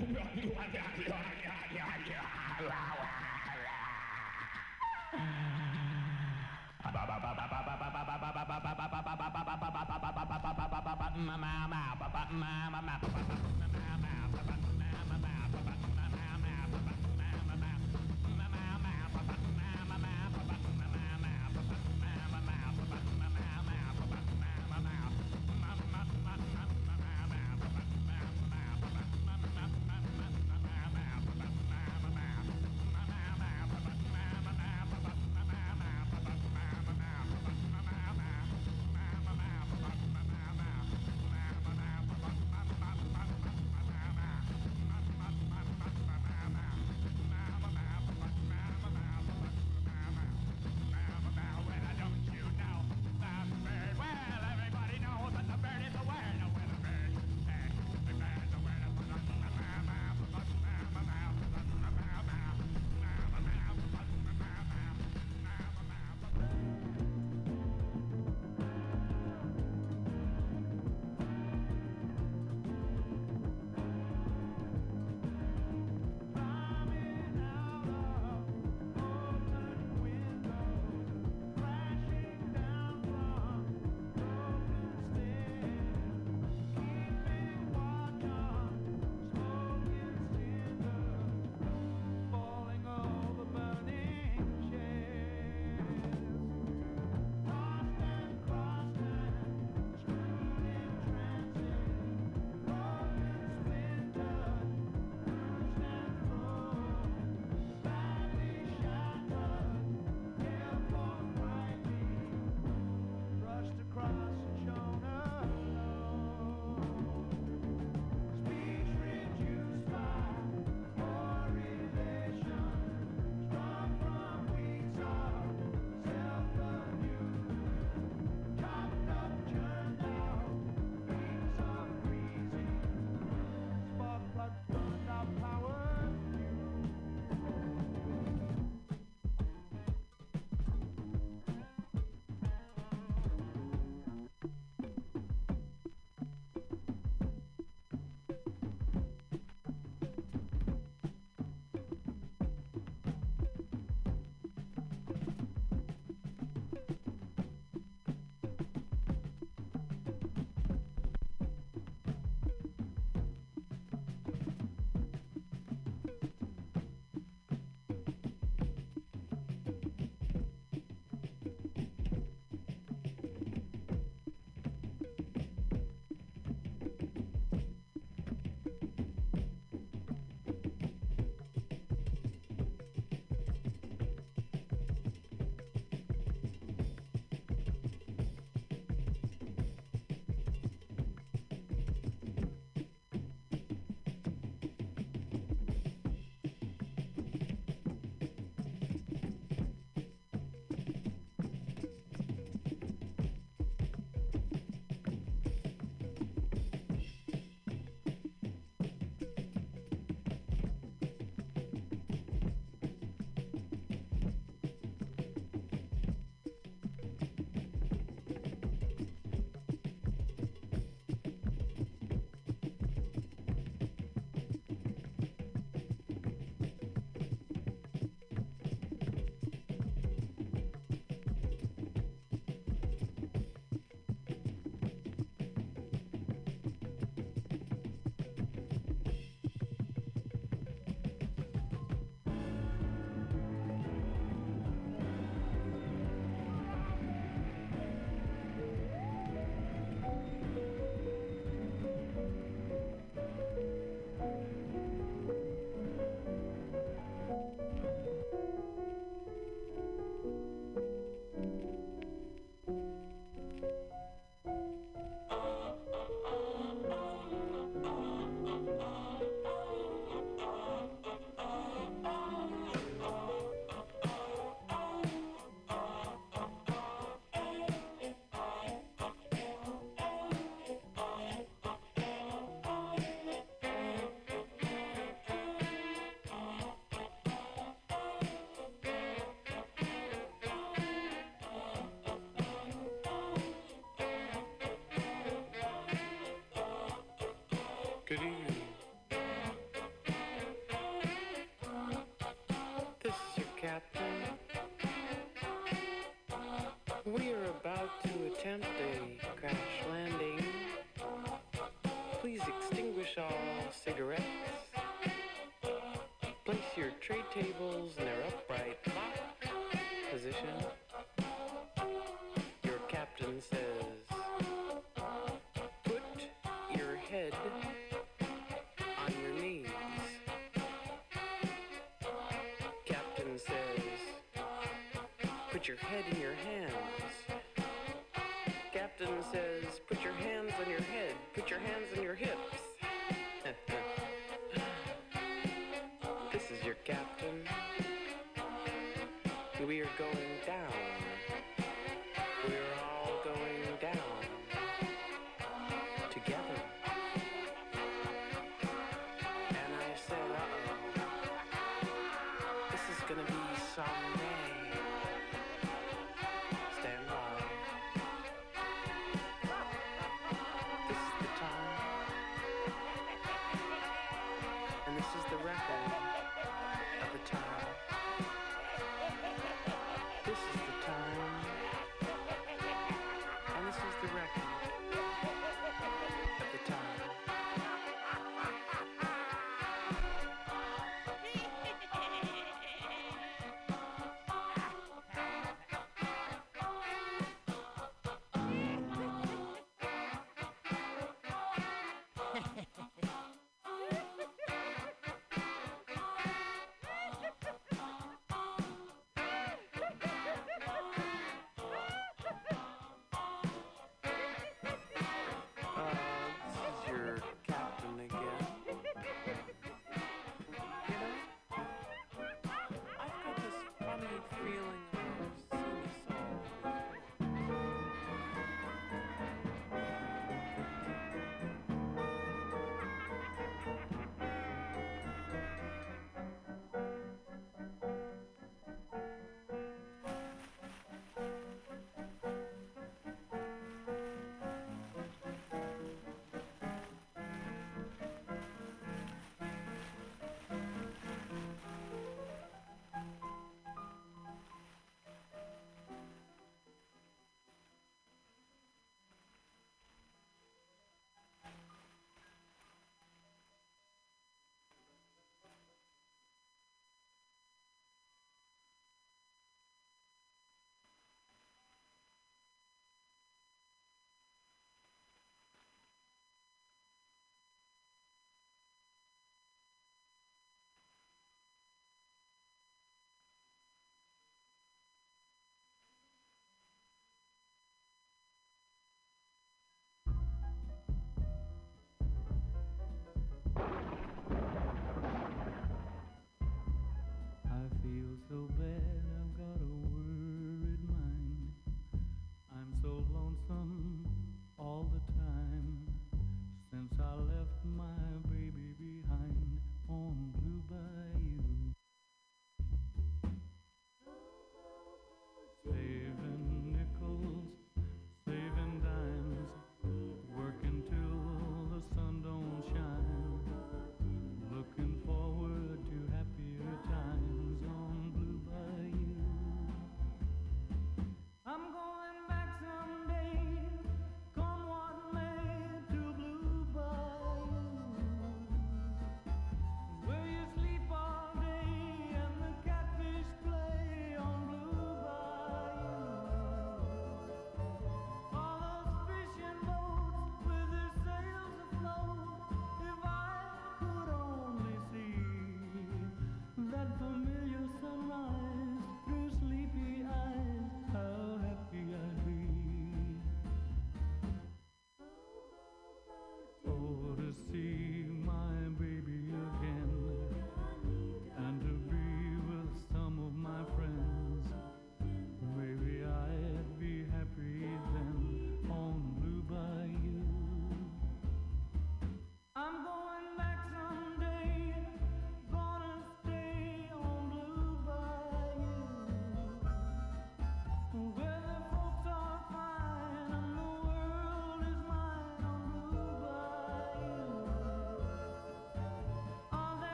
Oh, no, you have that. trade tables and they're upright. Position, finishes the record.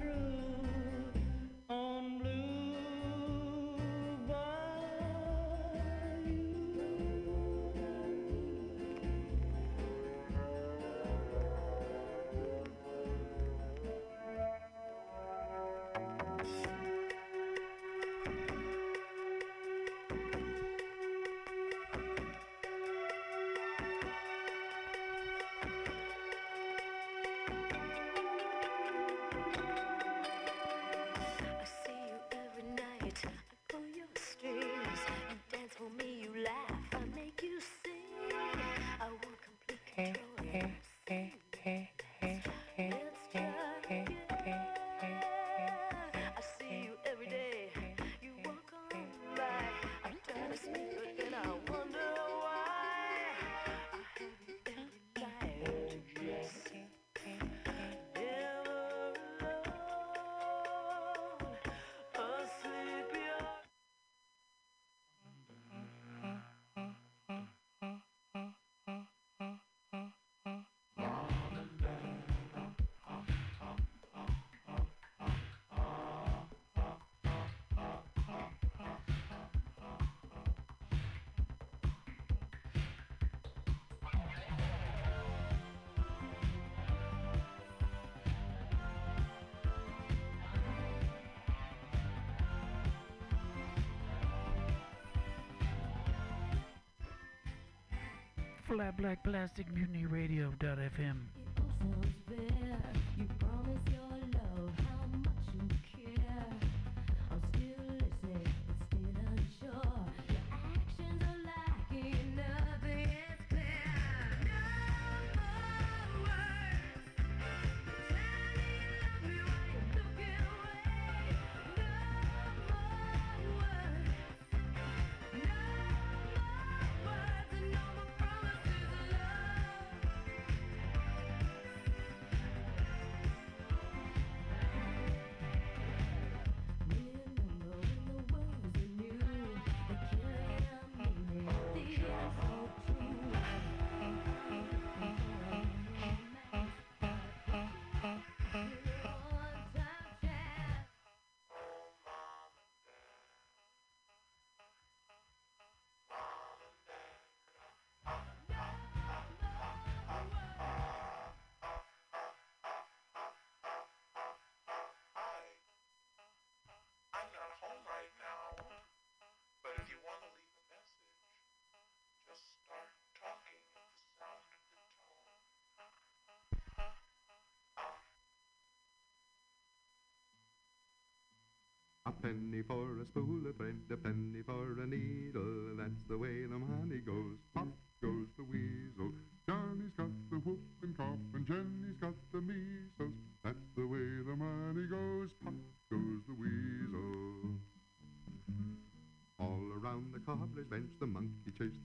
bedroom. okay. Flat Black Plastic Mutiny Radio.fm. A penny for a spool of thread, a penny for a needle, that's the way the money goes. Pop goes the weasel. Johnny's got the whoop and cough, and Jenny's got the measles. That's the way the money goes. Pop goes the weasel. All around the cobbler's bench, the monkey chased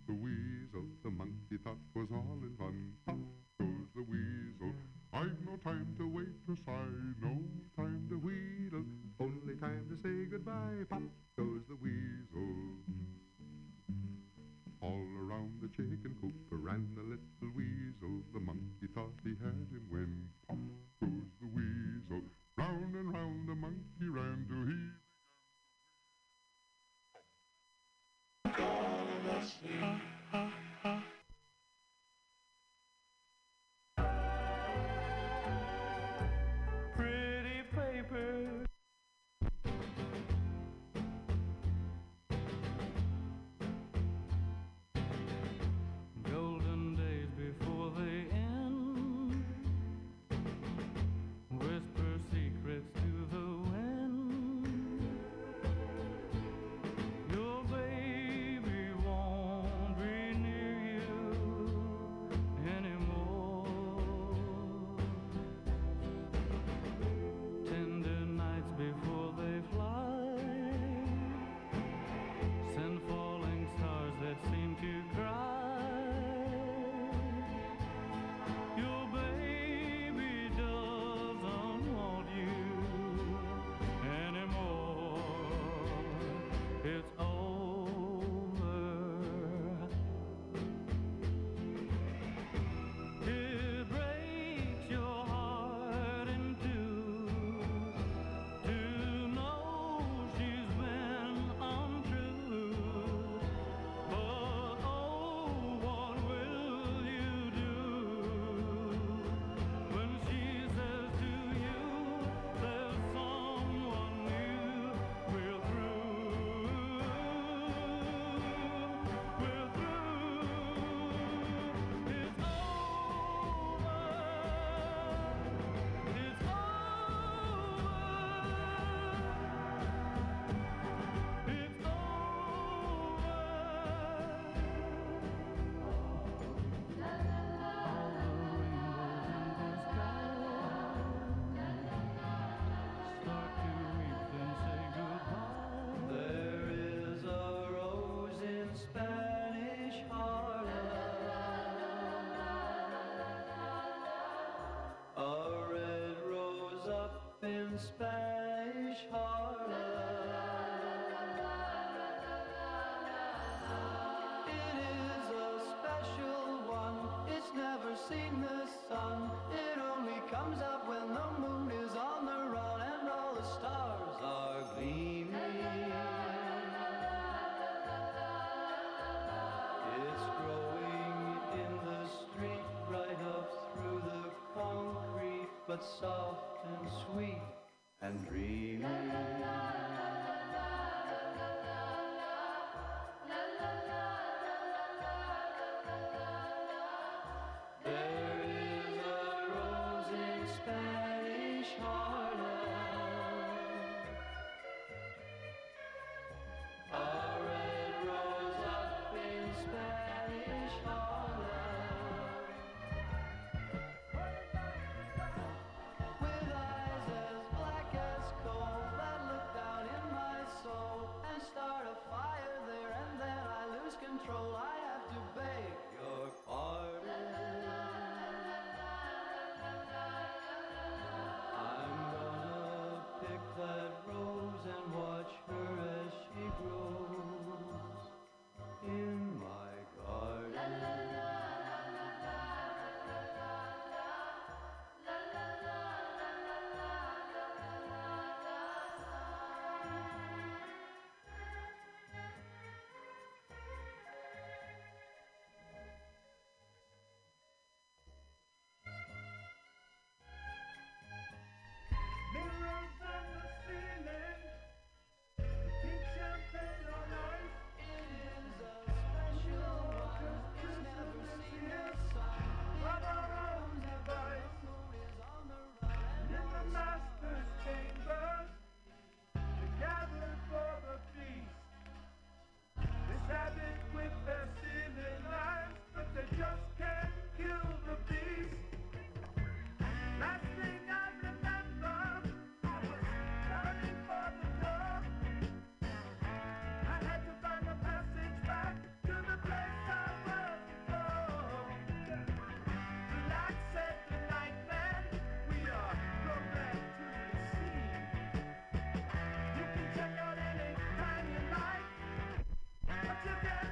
Spanish Harlem. It is a special one. It's never seen the sun. It only comes up when the moon is on the run and all the stars are gleaming. It's growing in the street right up through the concrete, but soft and sweet and dream. There is a rose in Spain. you can.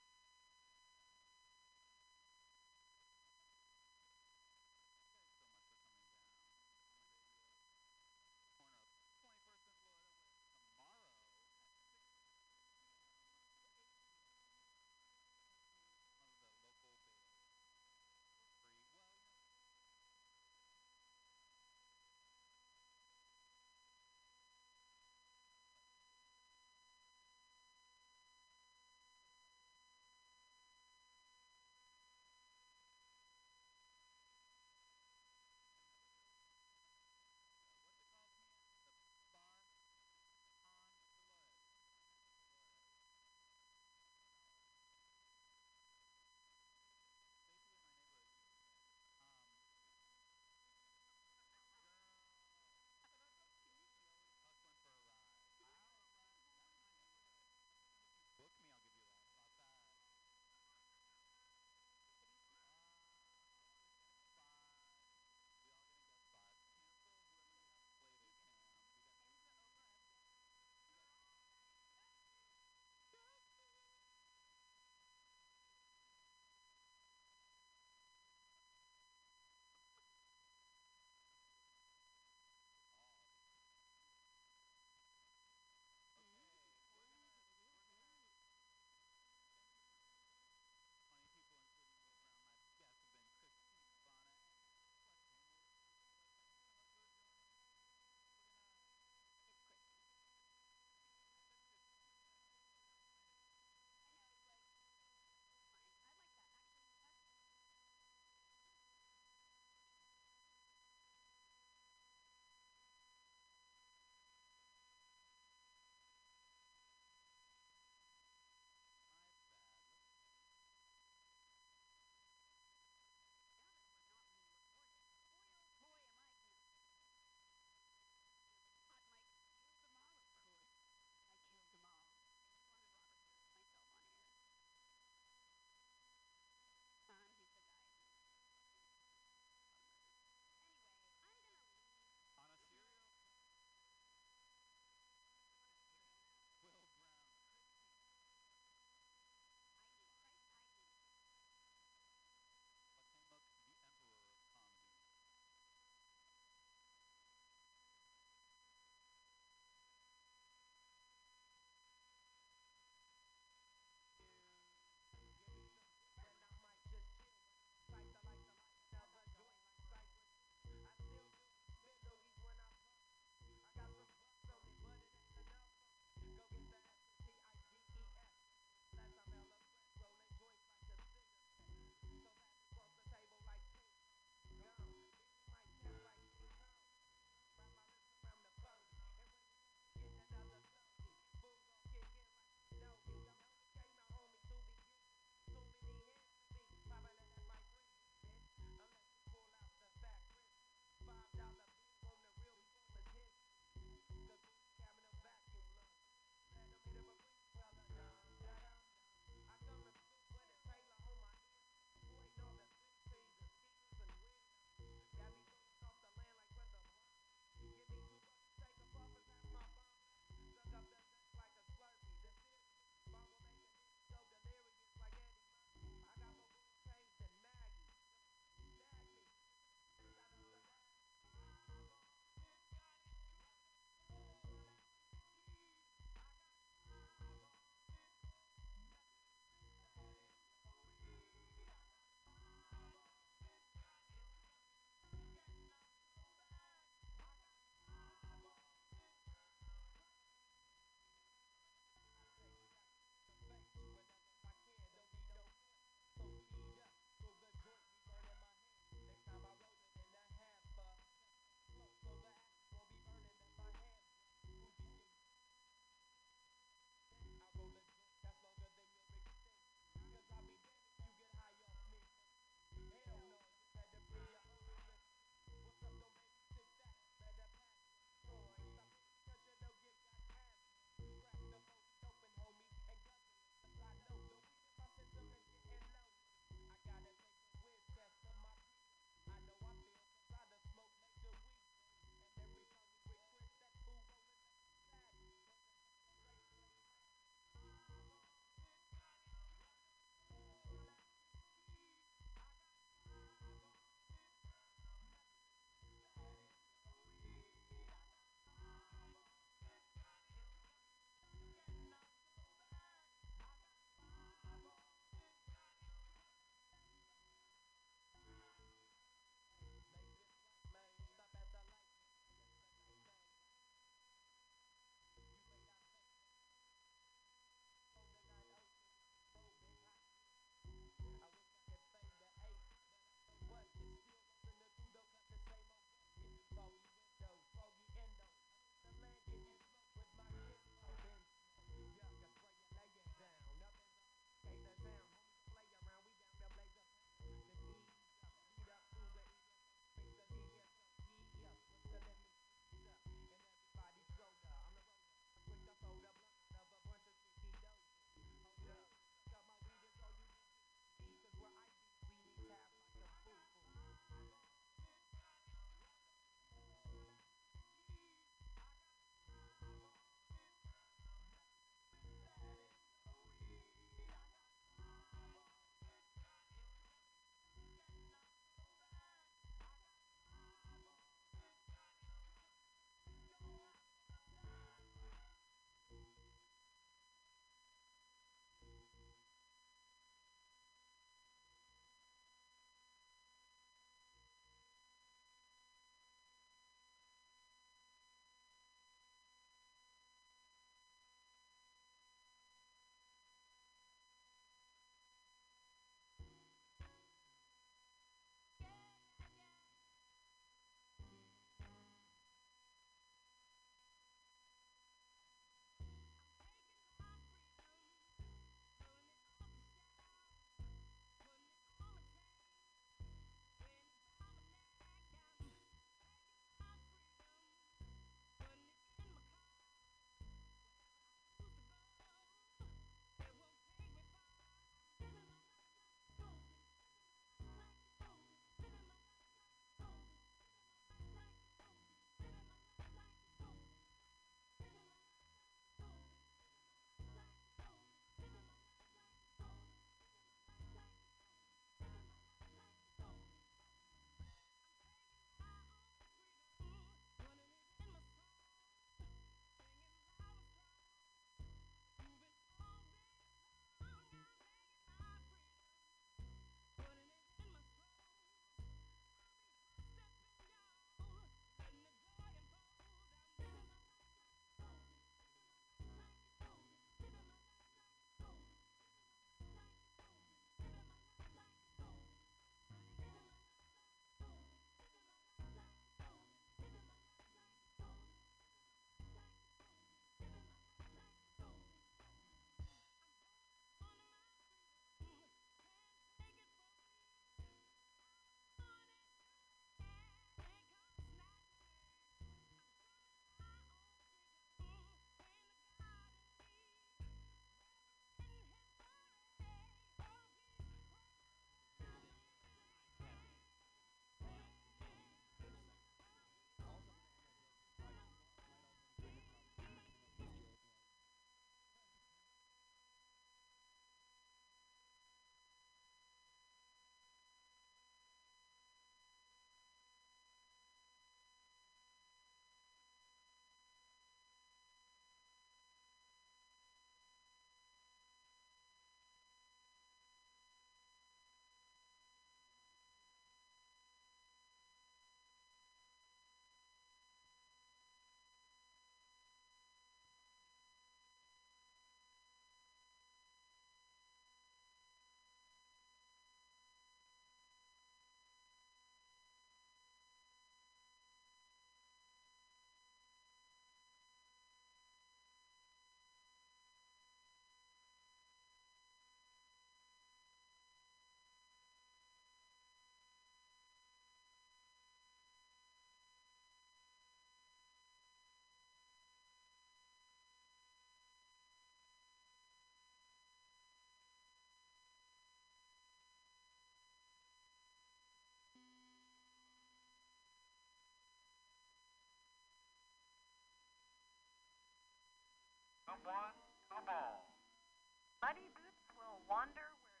Wander where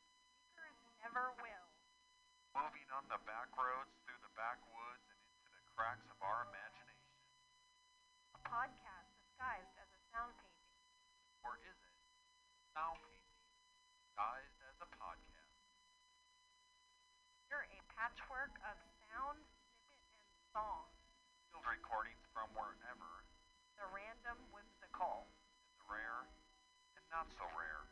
sneakers never will. Moving on the back roads through the backwoods and into the cracks of our imagination. A podcast disguised as a sound painting. Or is it? Sound painting, disguised as a podcast. You're a patchwork of sound, snippet, and song. Field recordings from wherever, The random whimsical. and the rare and not so rare.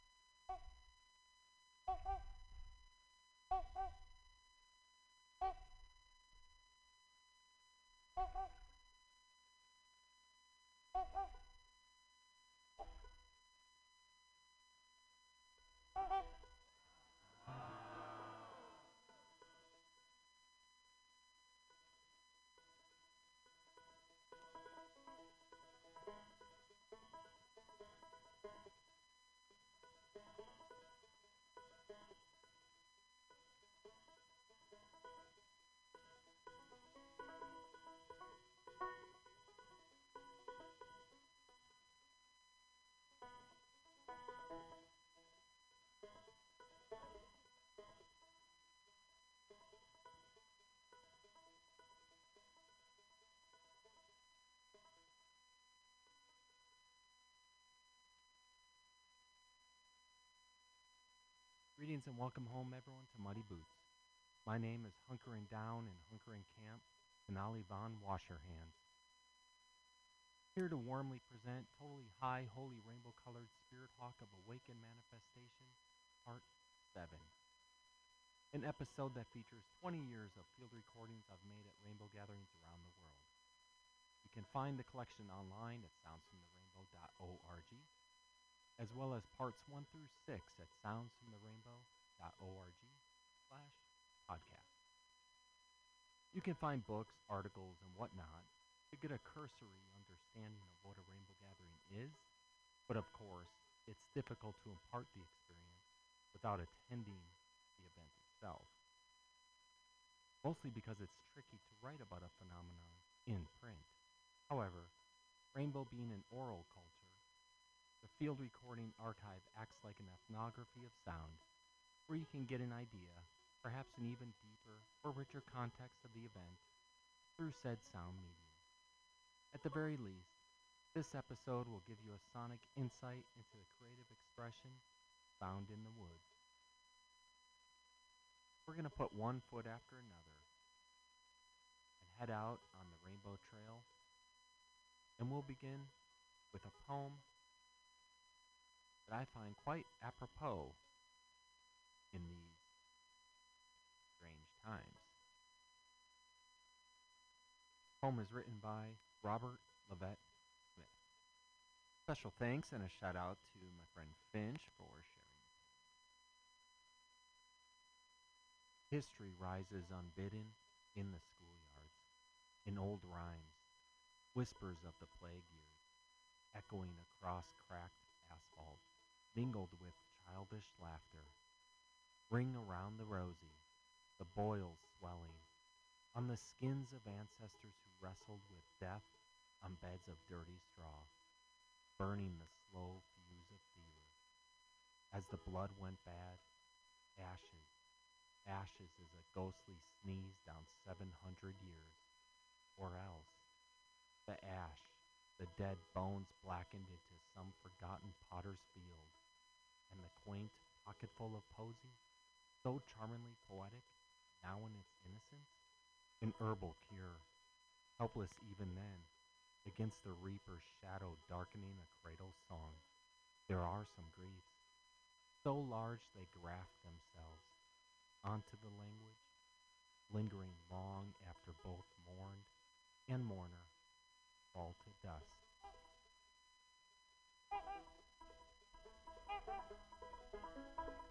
Greetings and welcome home, everyone, to Muddy Boots. My name is Hunkering Down and Hunkering Camp, Denali Von Washerhands. Here to warmly present Totally High Holy Rainbow Colored Spirit Hawk of Awakened Manifestation, Part 7. An episode that features 20 years of field recordings I've made at rainbow gatherings around the world. You can find the collection online at soundsfromtherainbow.org as well as parts 1 through 6 at soundsfromtherainbow.org slash podcast. You can find books, articles, and whatnot to get a cursory understanding of what a rainbow gathering is, but of course, it's difficult to impart the experience without attending the event itself. Mostly because it's tricky to write about a phenomenon in print. However, rainbow being an oral culture, the field recording archive acts like an ethnography of sound, where you can get an idea, perhaps an even deeper or richer context of the event, through said sound medium. At the very least, this episode will give you a sonic insight into the creative expression found in the woods. We're going to put one foot after another and head out on the Rainbow Trail, and we'll begin with a poem that I find quite apropos in these strange times. Poem is written by Robert Levette Smith. Special thanks and a shout out to my friend Finch for sharing. History rises unbidden in the schoolyards, in old rhymes, whispers of the plague years, echoing across cracked asphalt mingled with childish laughter. Ring around the rosy, the boils swelling, on the skins of ancestors who wrestled with death on beds of dirty straw, burning the slow fuse of fever. As the blood went bad, ashes, ashes as a ghostly sneeze down seven hundred years, or else the ash, the dead bones blackened into some forgotten potter's field, and the quaint pocketful of posy, so charmingly poetic, now in its innocence, an herbal cure, helpless even then, against the reaper's shadow darkening a cradle song. There are some griefs, so large they graft themselves onto the language, lingering long after both mourned and mourner fall to dust. Thank you.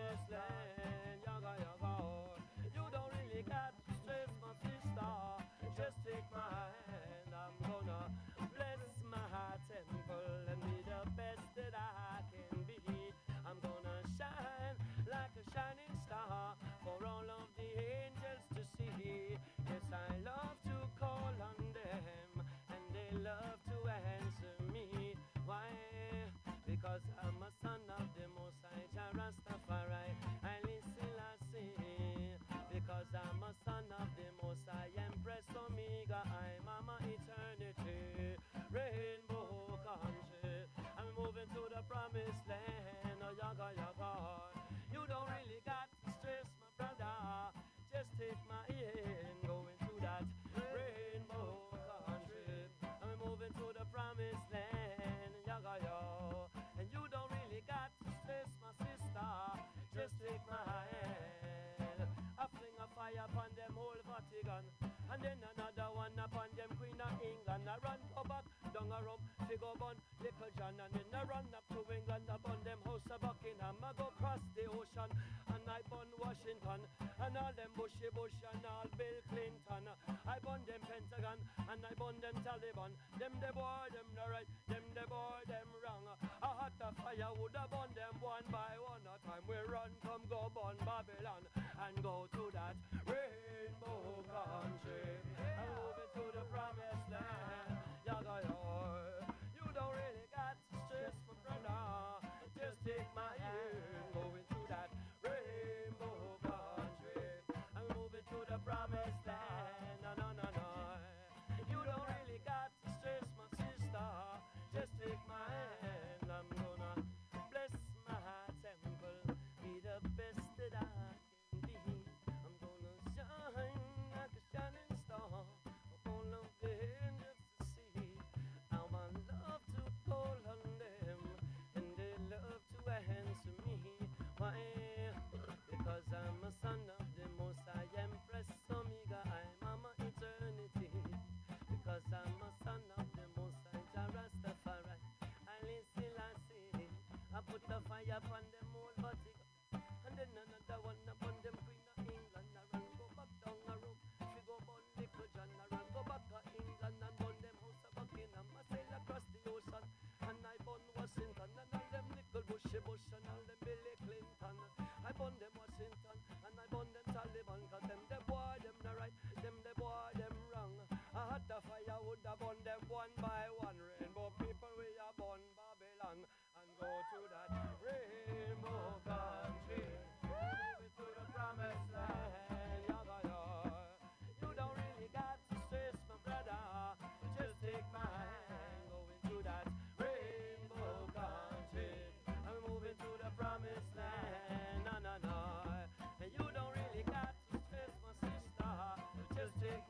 this promised land. Oh, yaga, yaga. You don't really got to stress, my brother. Just take my hand. Going to that rainbow country. I'm moving to the promised land. Oh, yaga, yo. And you don't really got to stress, my sister. Just take my hand. I fling a fire upon them whole Vatican. And then another one upon them Queen of England. I run go down a rum, figure bun, little John. And then I run up to England upon them house of Buckingham. I go cross the ocean and I bun Washington. And all them Bushy Bush and all Bill Clinton. I bun them Pentagon and I bun them Taliban. Them the boy, them the right, them the boy, them wrong. I hot the fire would have bun them one by one. A time we run, come go bun Babylon and go to that rainbow country. And move it to the promised land. Why? Because I'm a son of the Most High Empress Omega. I'm Mama Eternity. Because I'm a son of the Most High Jah Rastafari. I listen, I see. I put the fire upon them whole Vatican. And then another one upon them Queen of England. I run go back down a road. She go burn little John. I run go back to England and burn them house of Buckingham. I sail across the ocean. And I burn Washington. And all them little Bushy Bush and all them burn them Washington. And I burn them Taliban. Cause them the boy, them the right. Them the boy, them wrong. I had the fire would have burn them one by one. Rainbow people, we are born Babylon. And go to that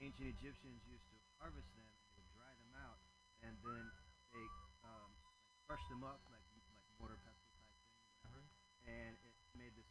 Ancient Egyptians used to harvest them and they would dry them out, and then they um, like crush them up like like mortar pestle type thing, whatever, and it made this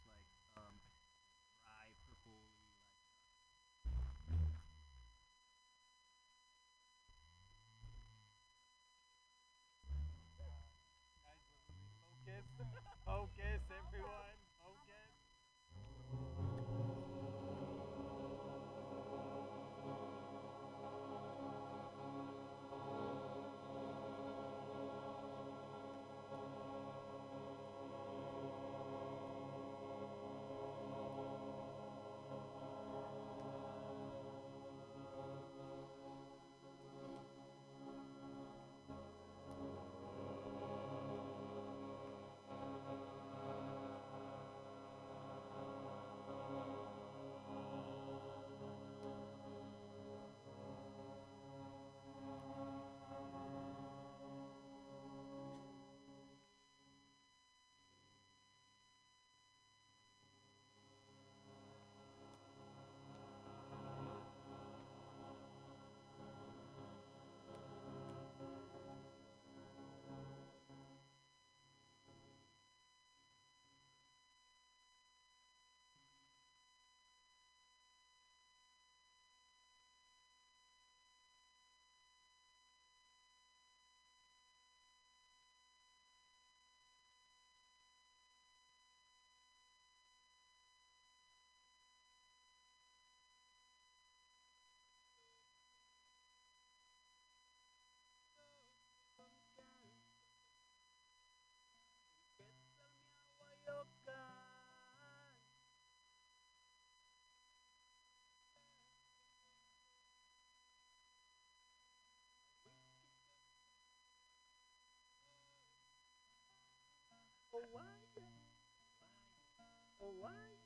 Oh why? Oh why? Oh,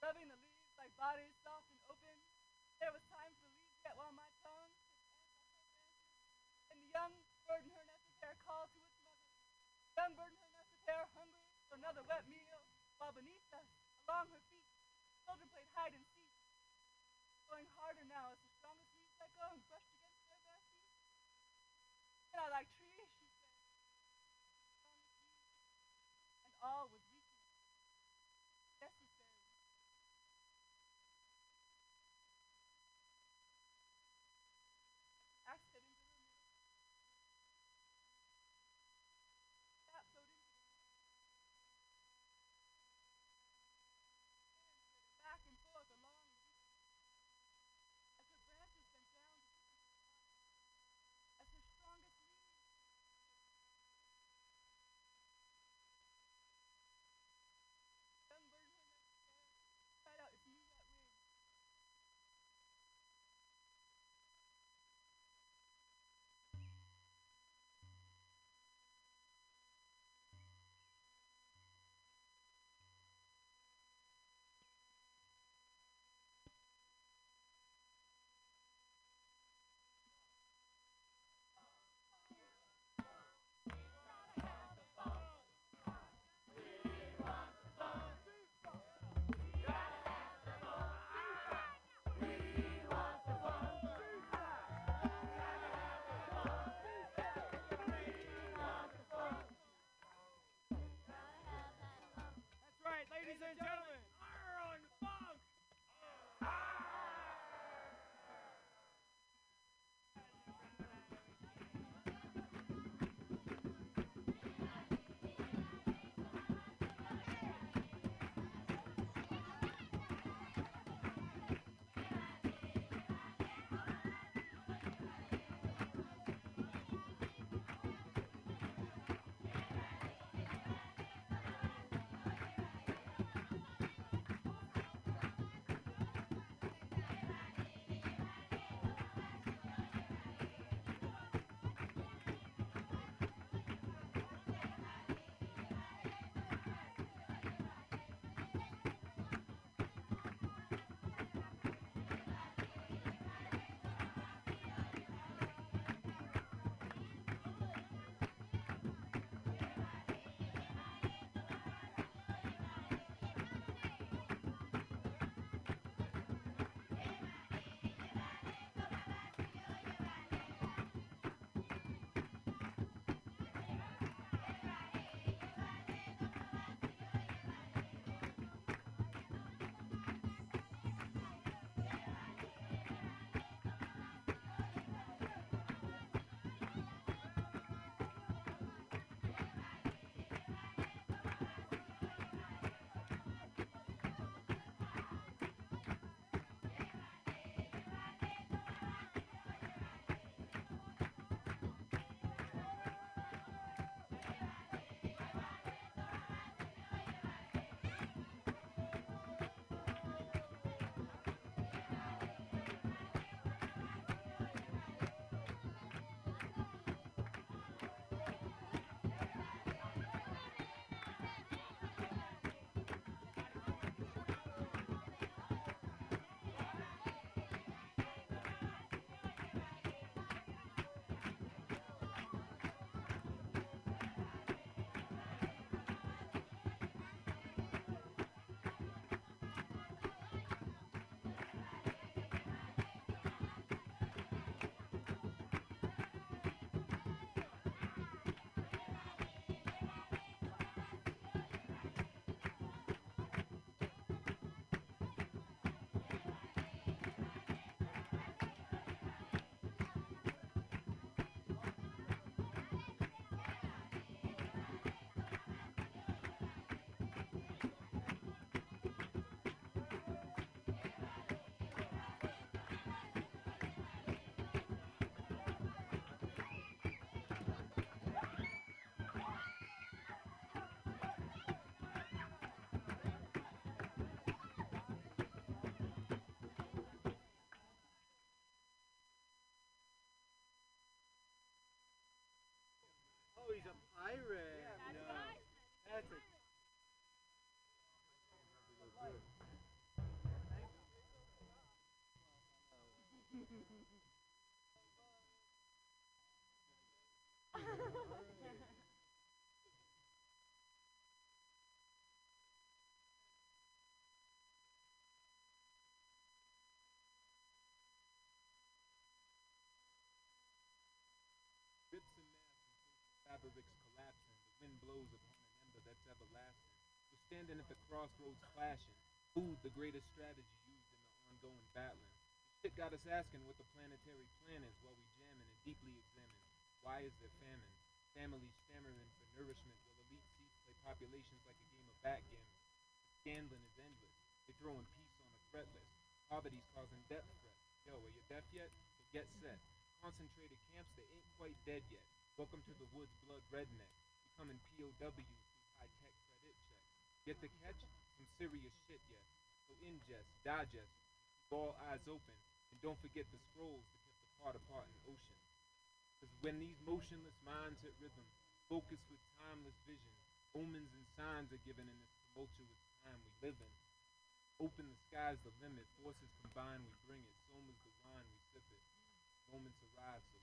rubbing the leaves like bodies soft and open. There was time for leaves yet while my tongue and the young bird in her nest of hair called to its mother. The young bird in her nest of hair hungry for another wet meal, while beneath us, along her feet, children played hide and seek. Going harder now as the strongest leaves let go and brushed against their bare feet. And I like He's a pirate. Yeah, no. That's it. Thank you. fabrics collapsing. The wind blows upon an ember that's everlasting. We're standing at the crossroads clashing. Food, the greatest strategy used in the ongoing battling. Shit got us asking what the planetary plan is while we jamming and deeply examine. Why is there famine? Families stammering for nourishment while elite seats play populations like a game of backgammon. Gambling is endless. They're throwing peace on a threat list. Poverty's causing death threats. Yo, are you deaf yet? Get set. Concentrated camps that ain't quite dead yet. Welcome to the woods, blood redneck. Becoming POWs through high tech credit checks. Get the catch? Some serious shit, yes. So ingest, digest, keep all eyes open, and don't forget the scrolls that kept the part apart in ocean. Cause when these motionless minds hit rhythm, focus with timeless vision, omens and signs are given in this tumultuous time we live in. Open the sky's the limit, forces combine, we bring it. Soma's the wine, we sip it. Moments arrive, so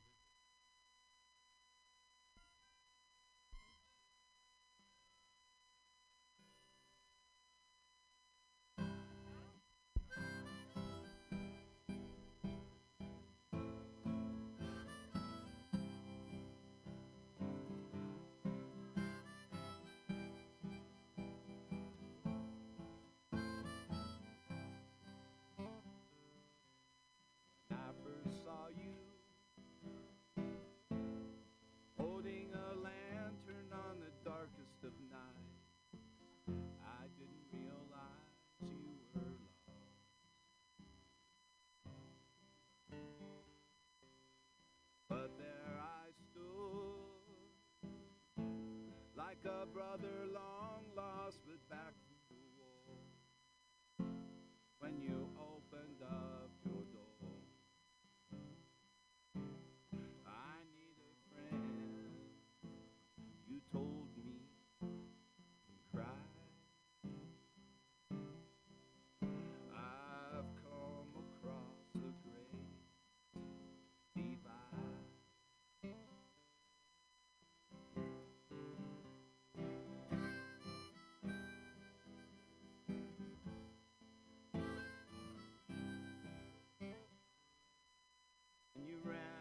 you ran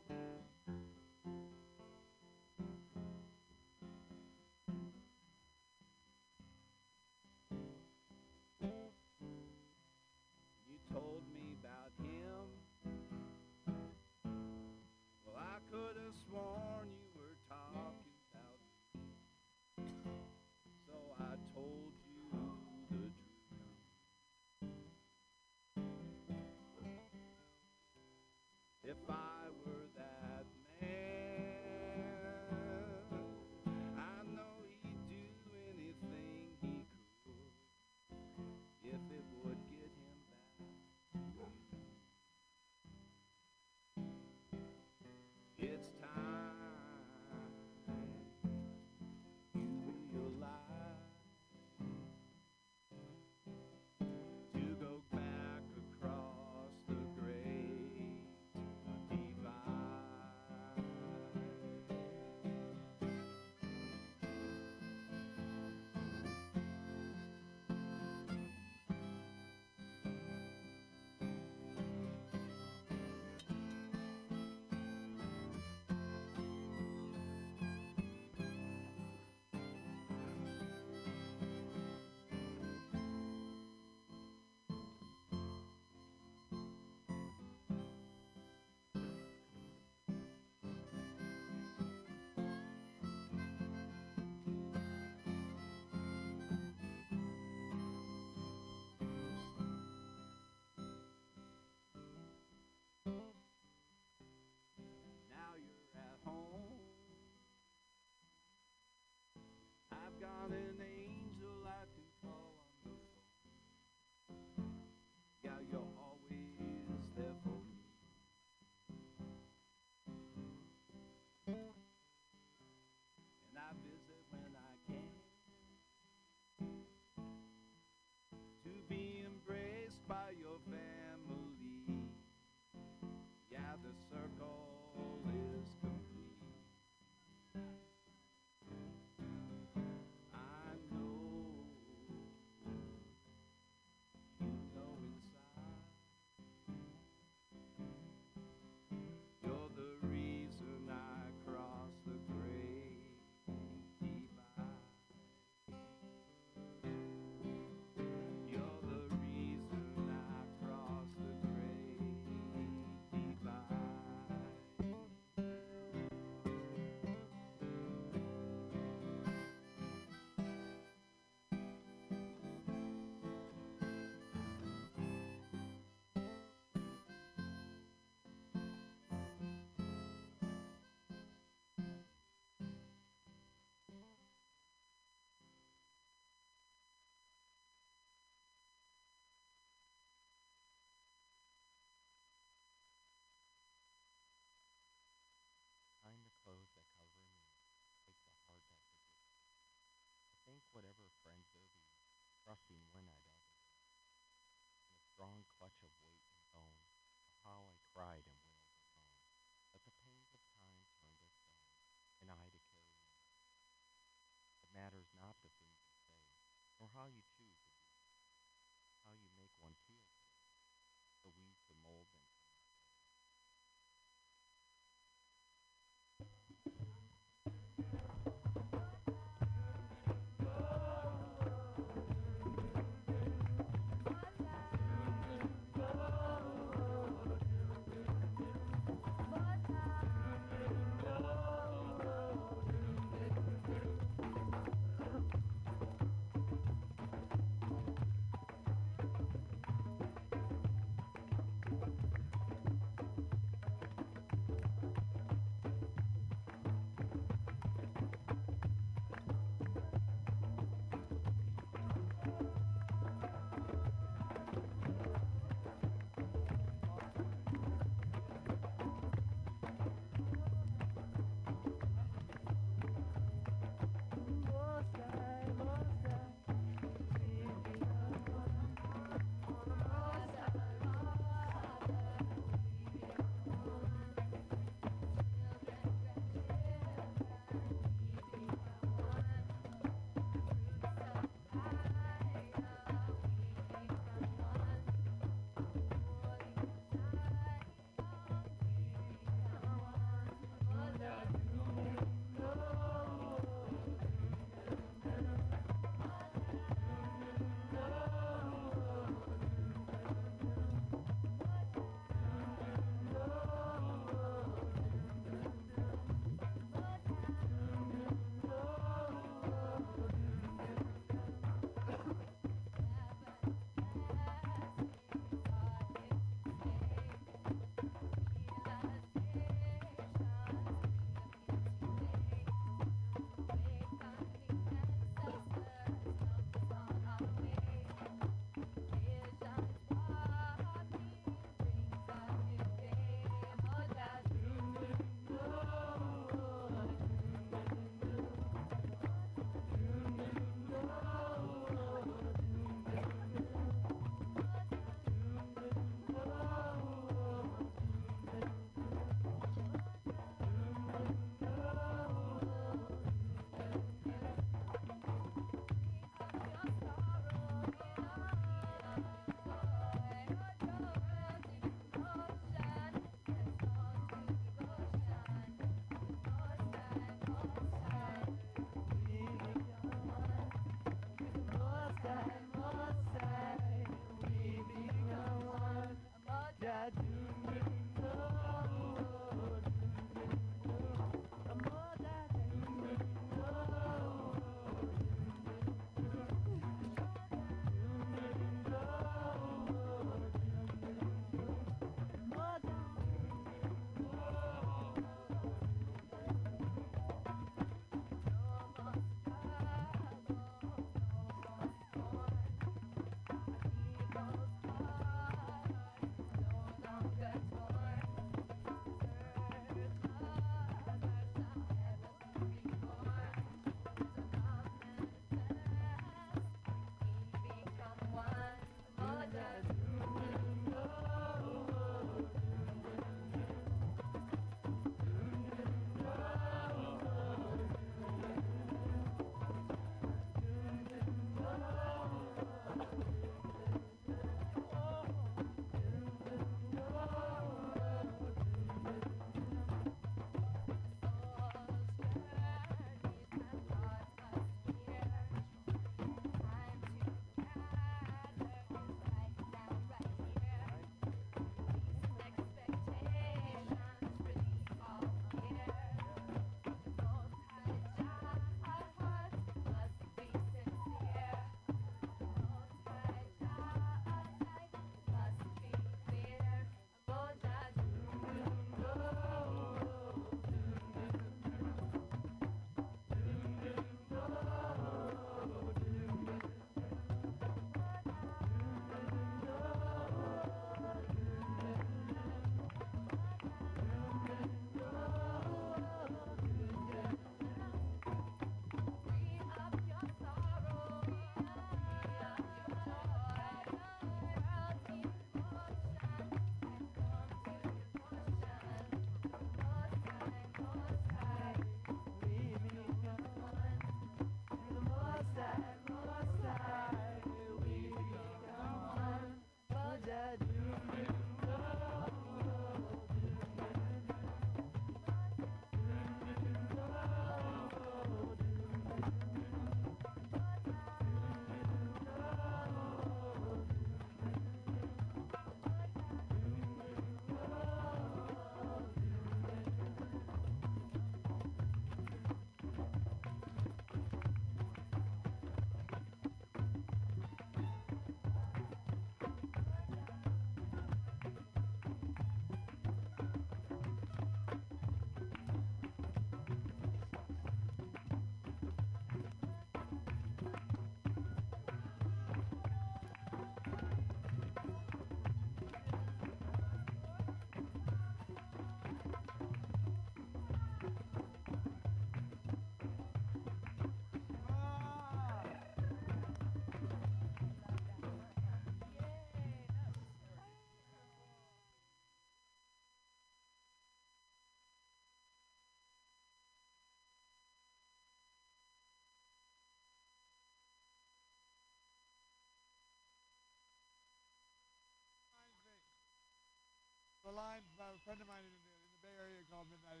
a line by a friend of mine in the, in the Bay Area called Midnight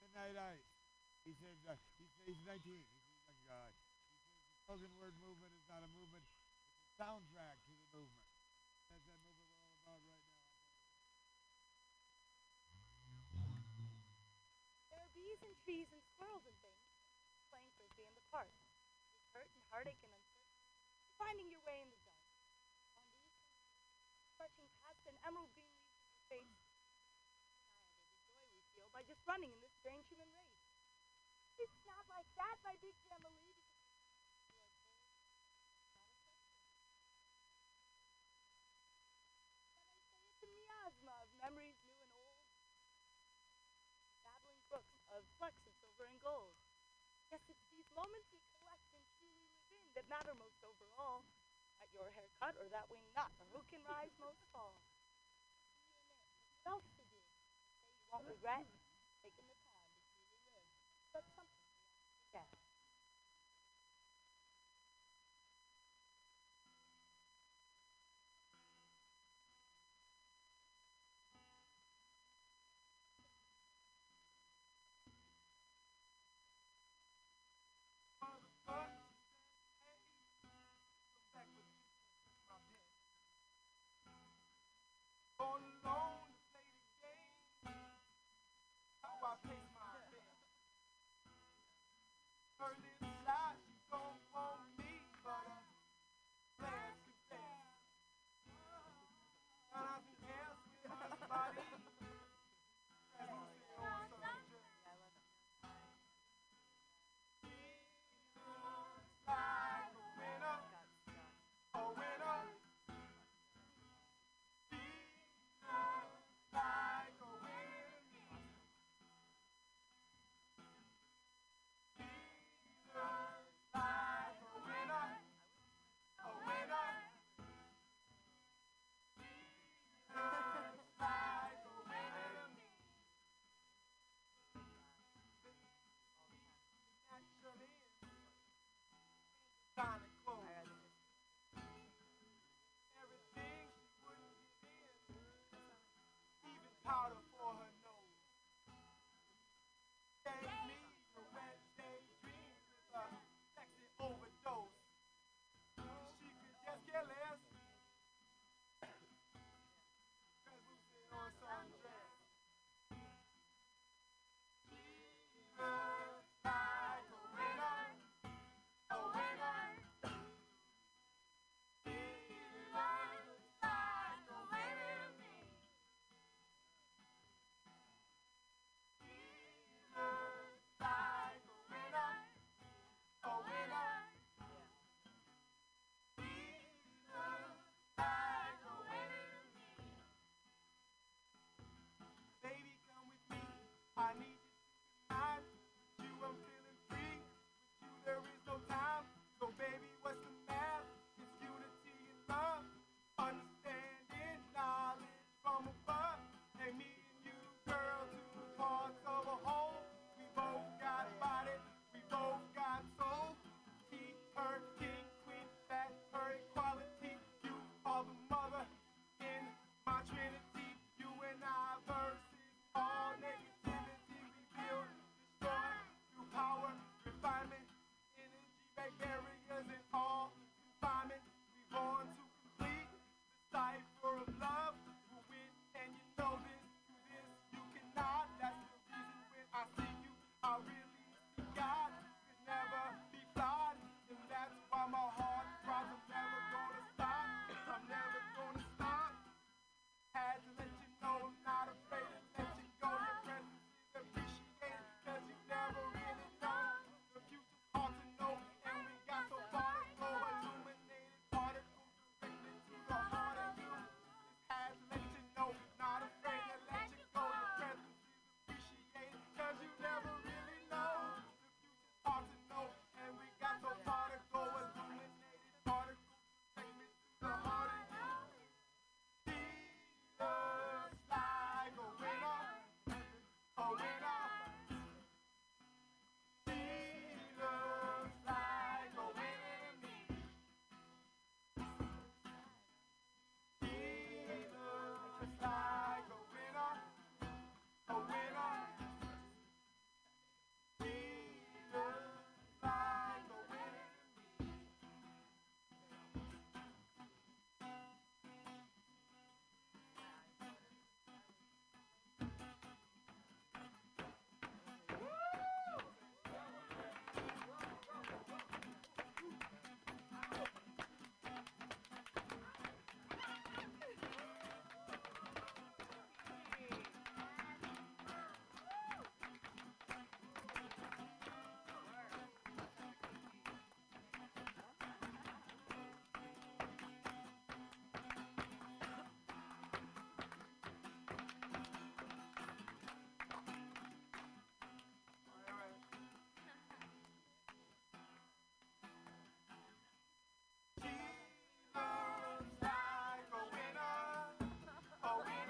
Midnight Ice. He said uh, he's, he's 19. He's a young guy. He says the spoken word movement is not a movement; it's a soundtrack to the movement. That's that movement we're all about right now. There are bees and trees and squirrels and things playing frisbee in the park. With hurt and heartache and uncertainty, finding your way in the dark. On these marching past an emerald green leaf face. Denial of the joy we feel by just running in this strange human race. It's not like that, my big family. memories new and old, babbling brooks of flecks of silver and gold. Yes, it's these moments we collect and truly live in that matter most overall. At your haircut or that wing knot, or who can rise most. What else to do? Say you won't regret no, no. Halloween.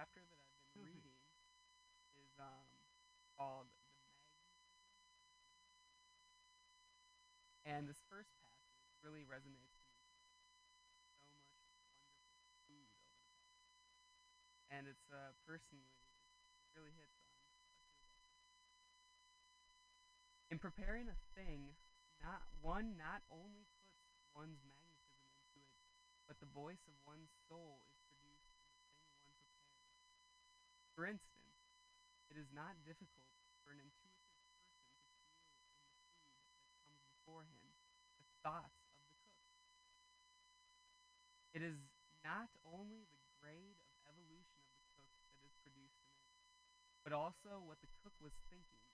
Chapter that I've been reading is um called the Magnet. And this first passage really resonates to me. So much wonderful food over the past. And it's uh, personally, it really hits on. In preparing a thing, not one not only puts one's magnetism into it, but the voice of one's soul is for instance, it is not difficult for an intuitive person to feel in the food that comes before him the thoughts of the cook. It is not only the grade of evolution of the cook that is produced in it, but also what the cook was thinking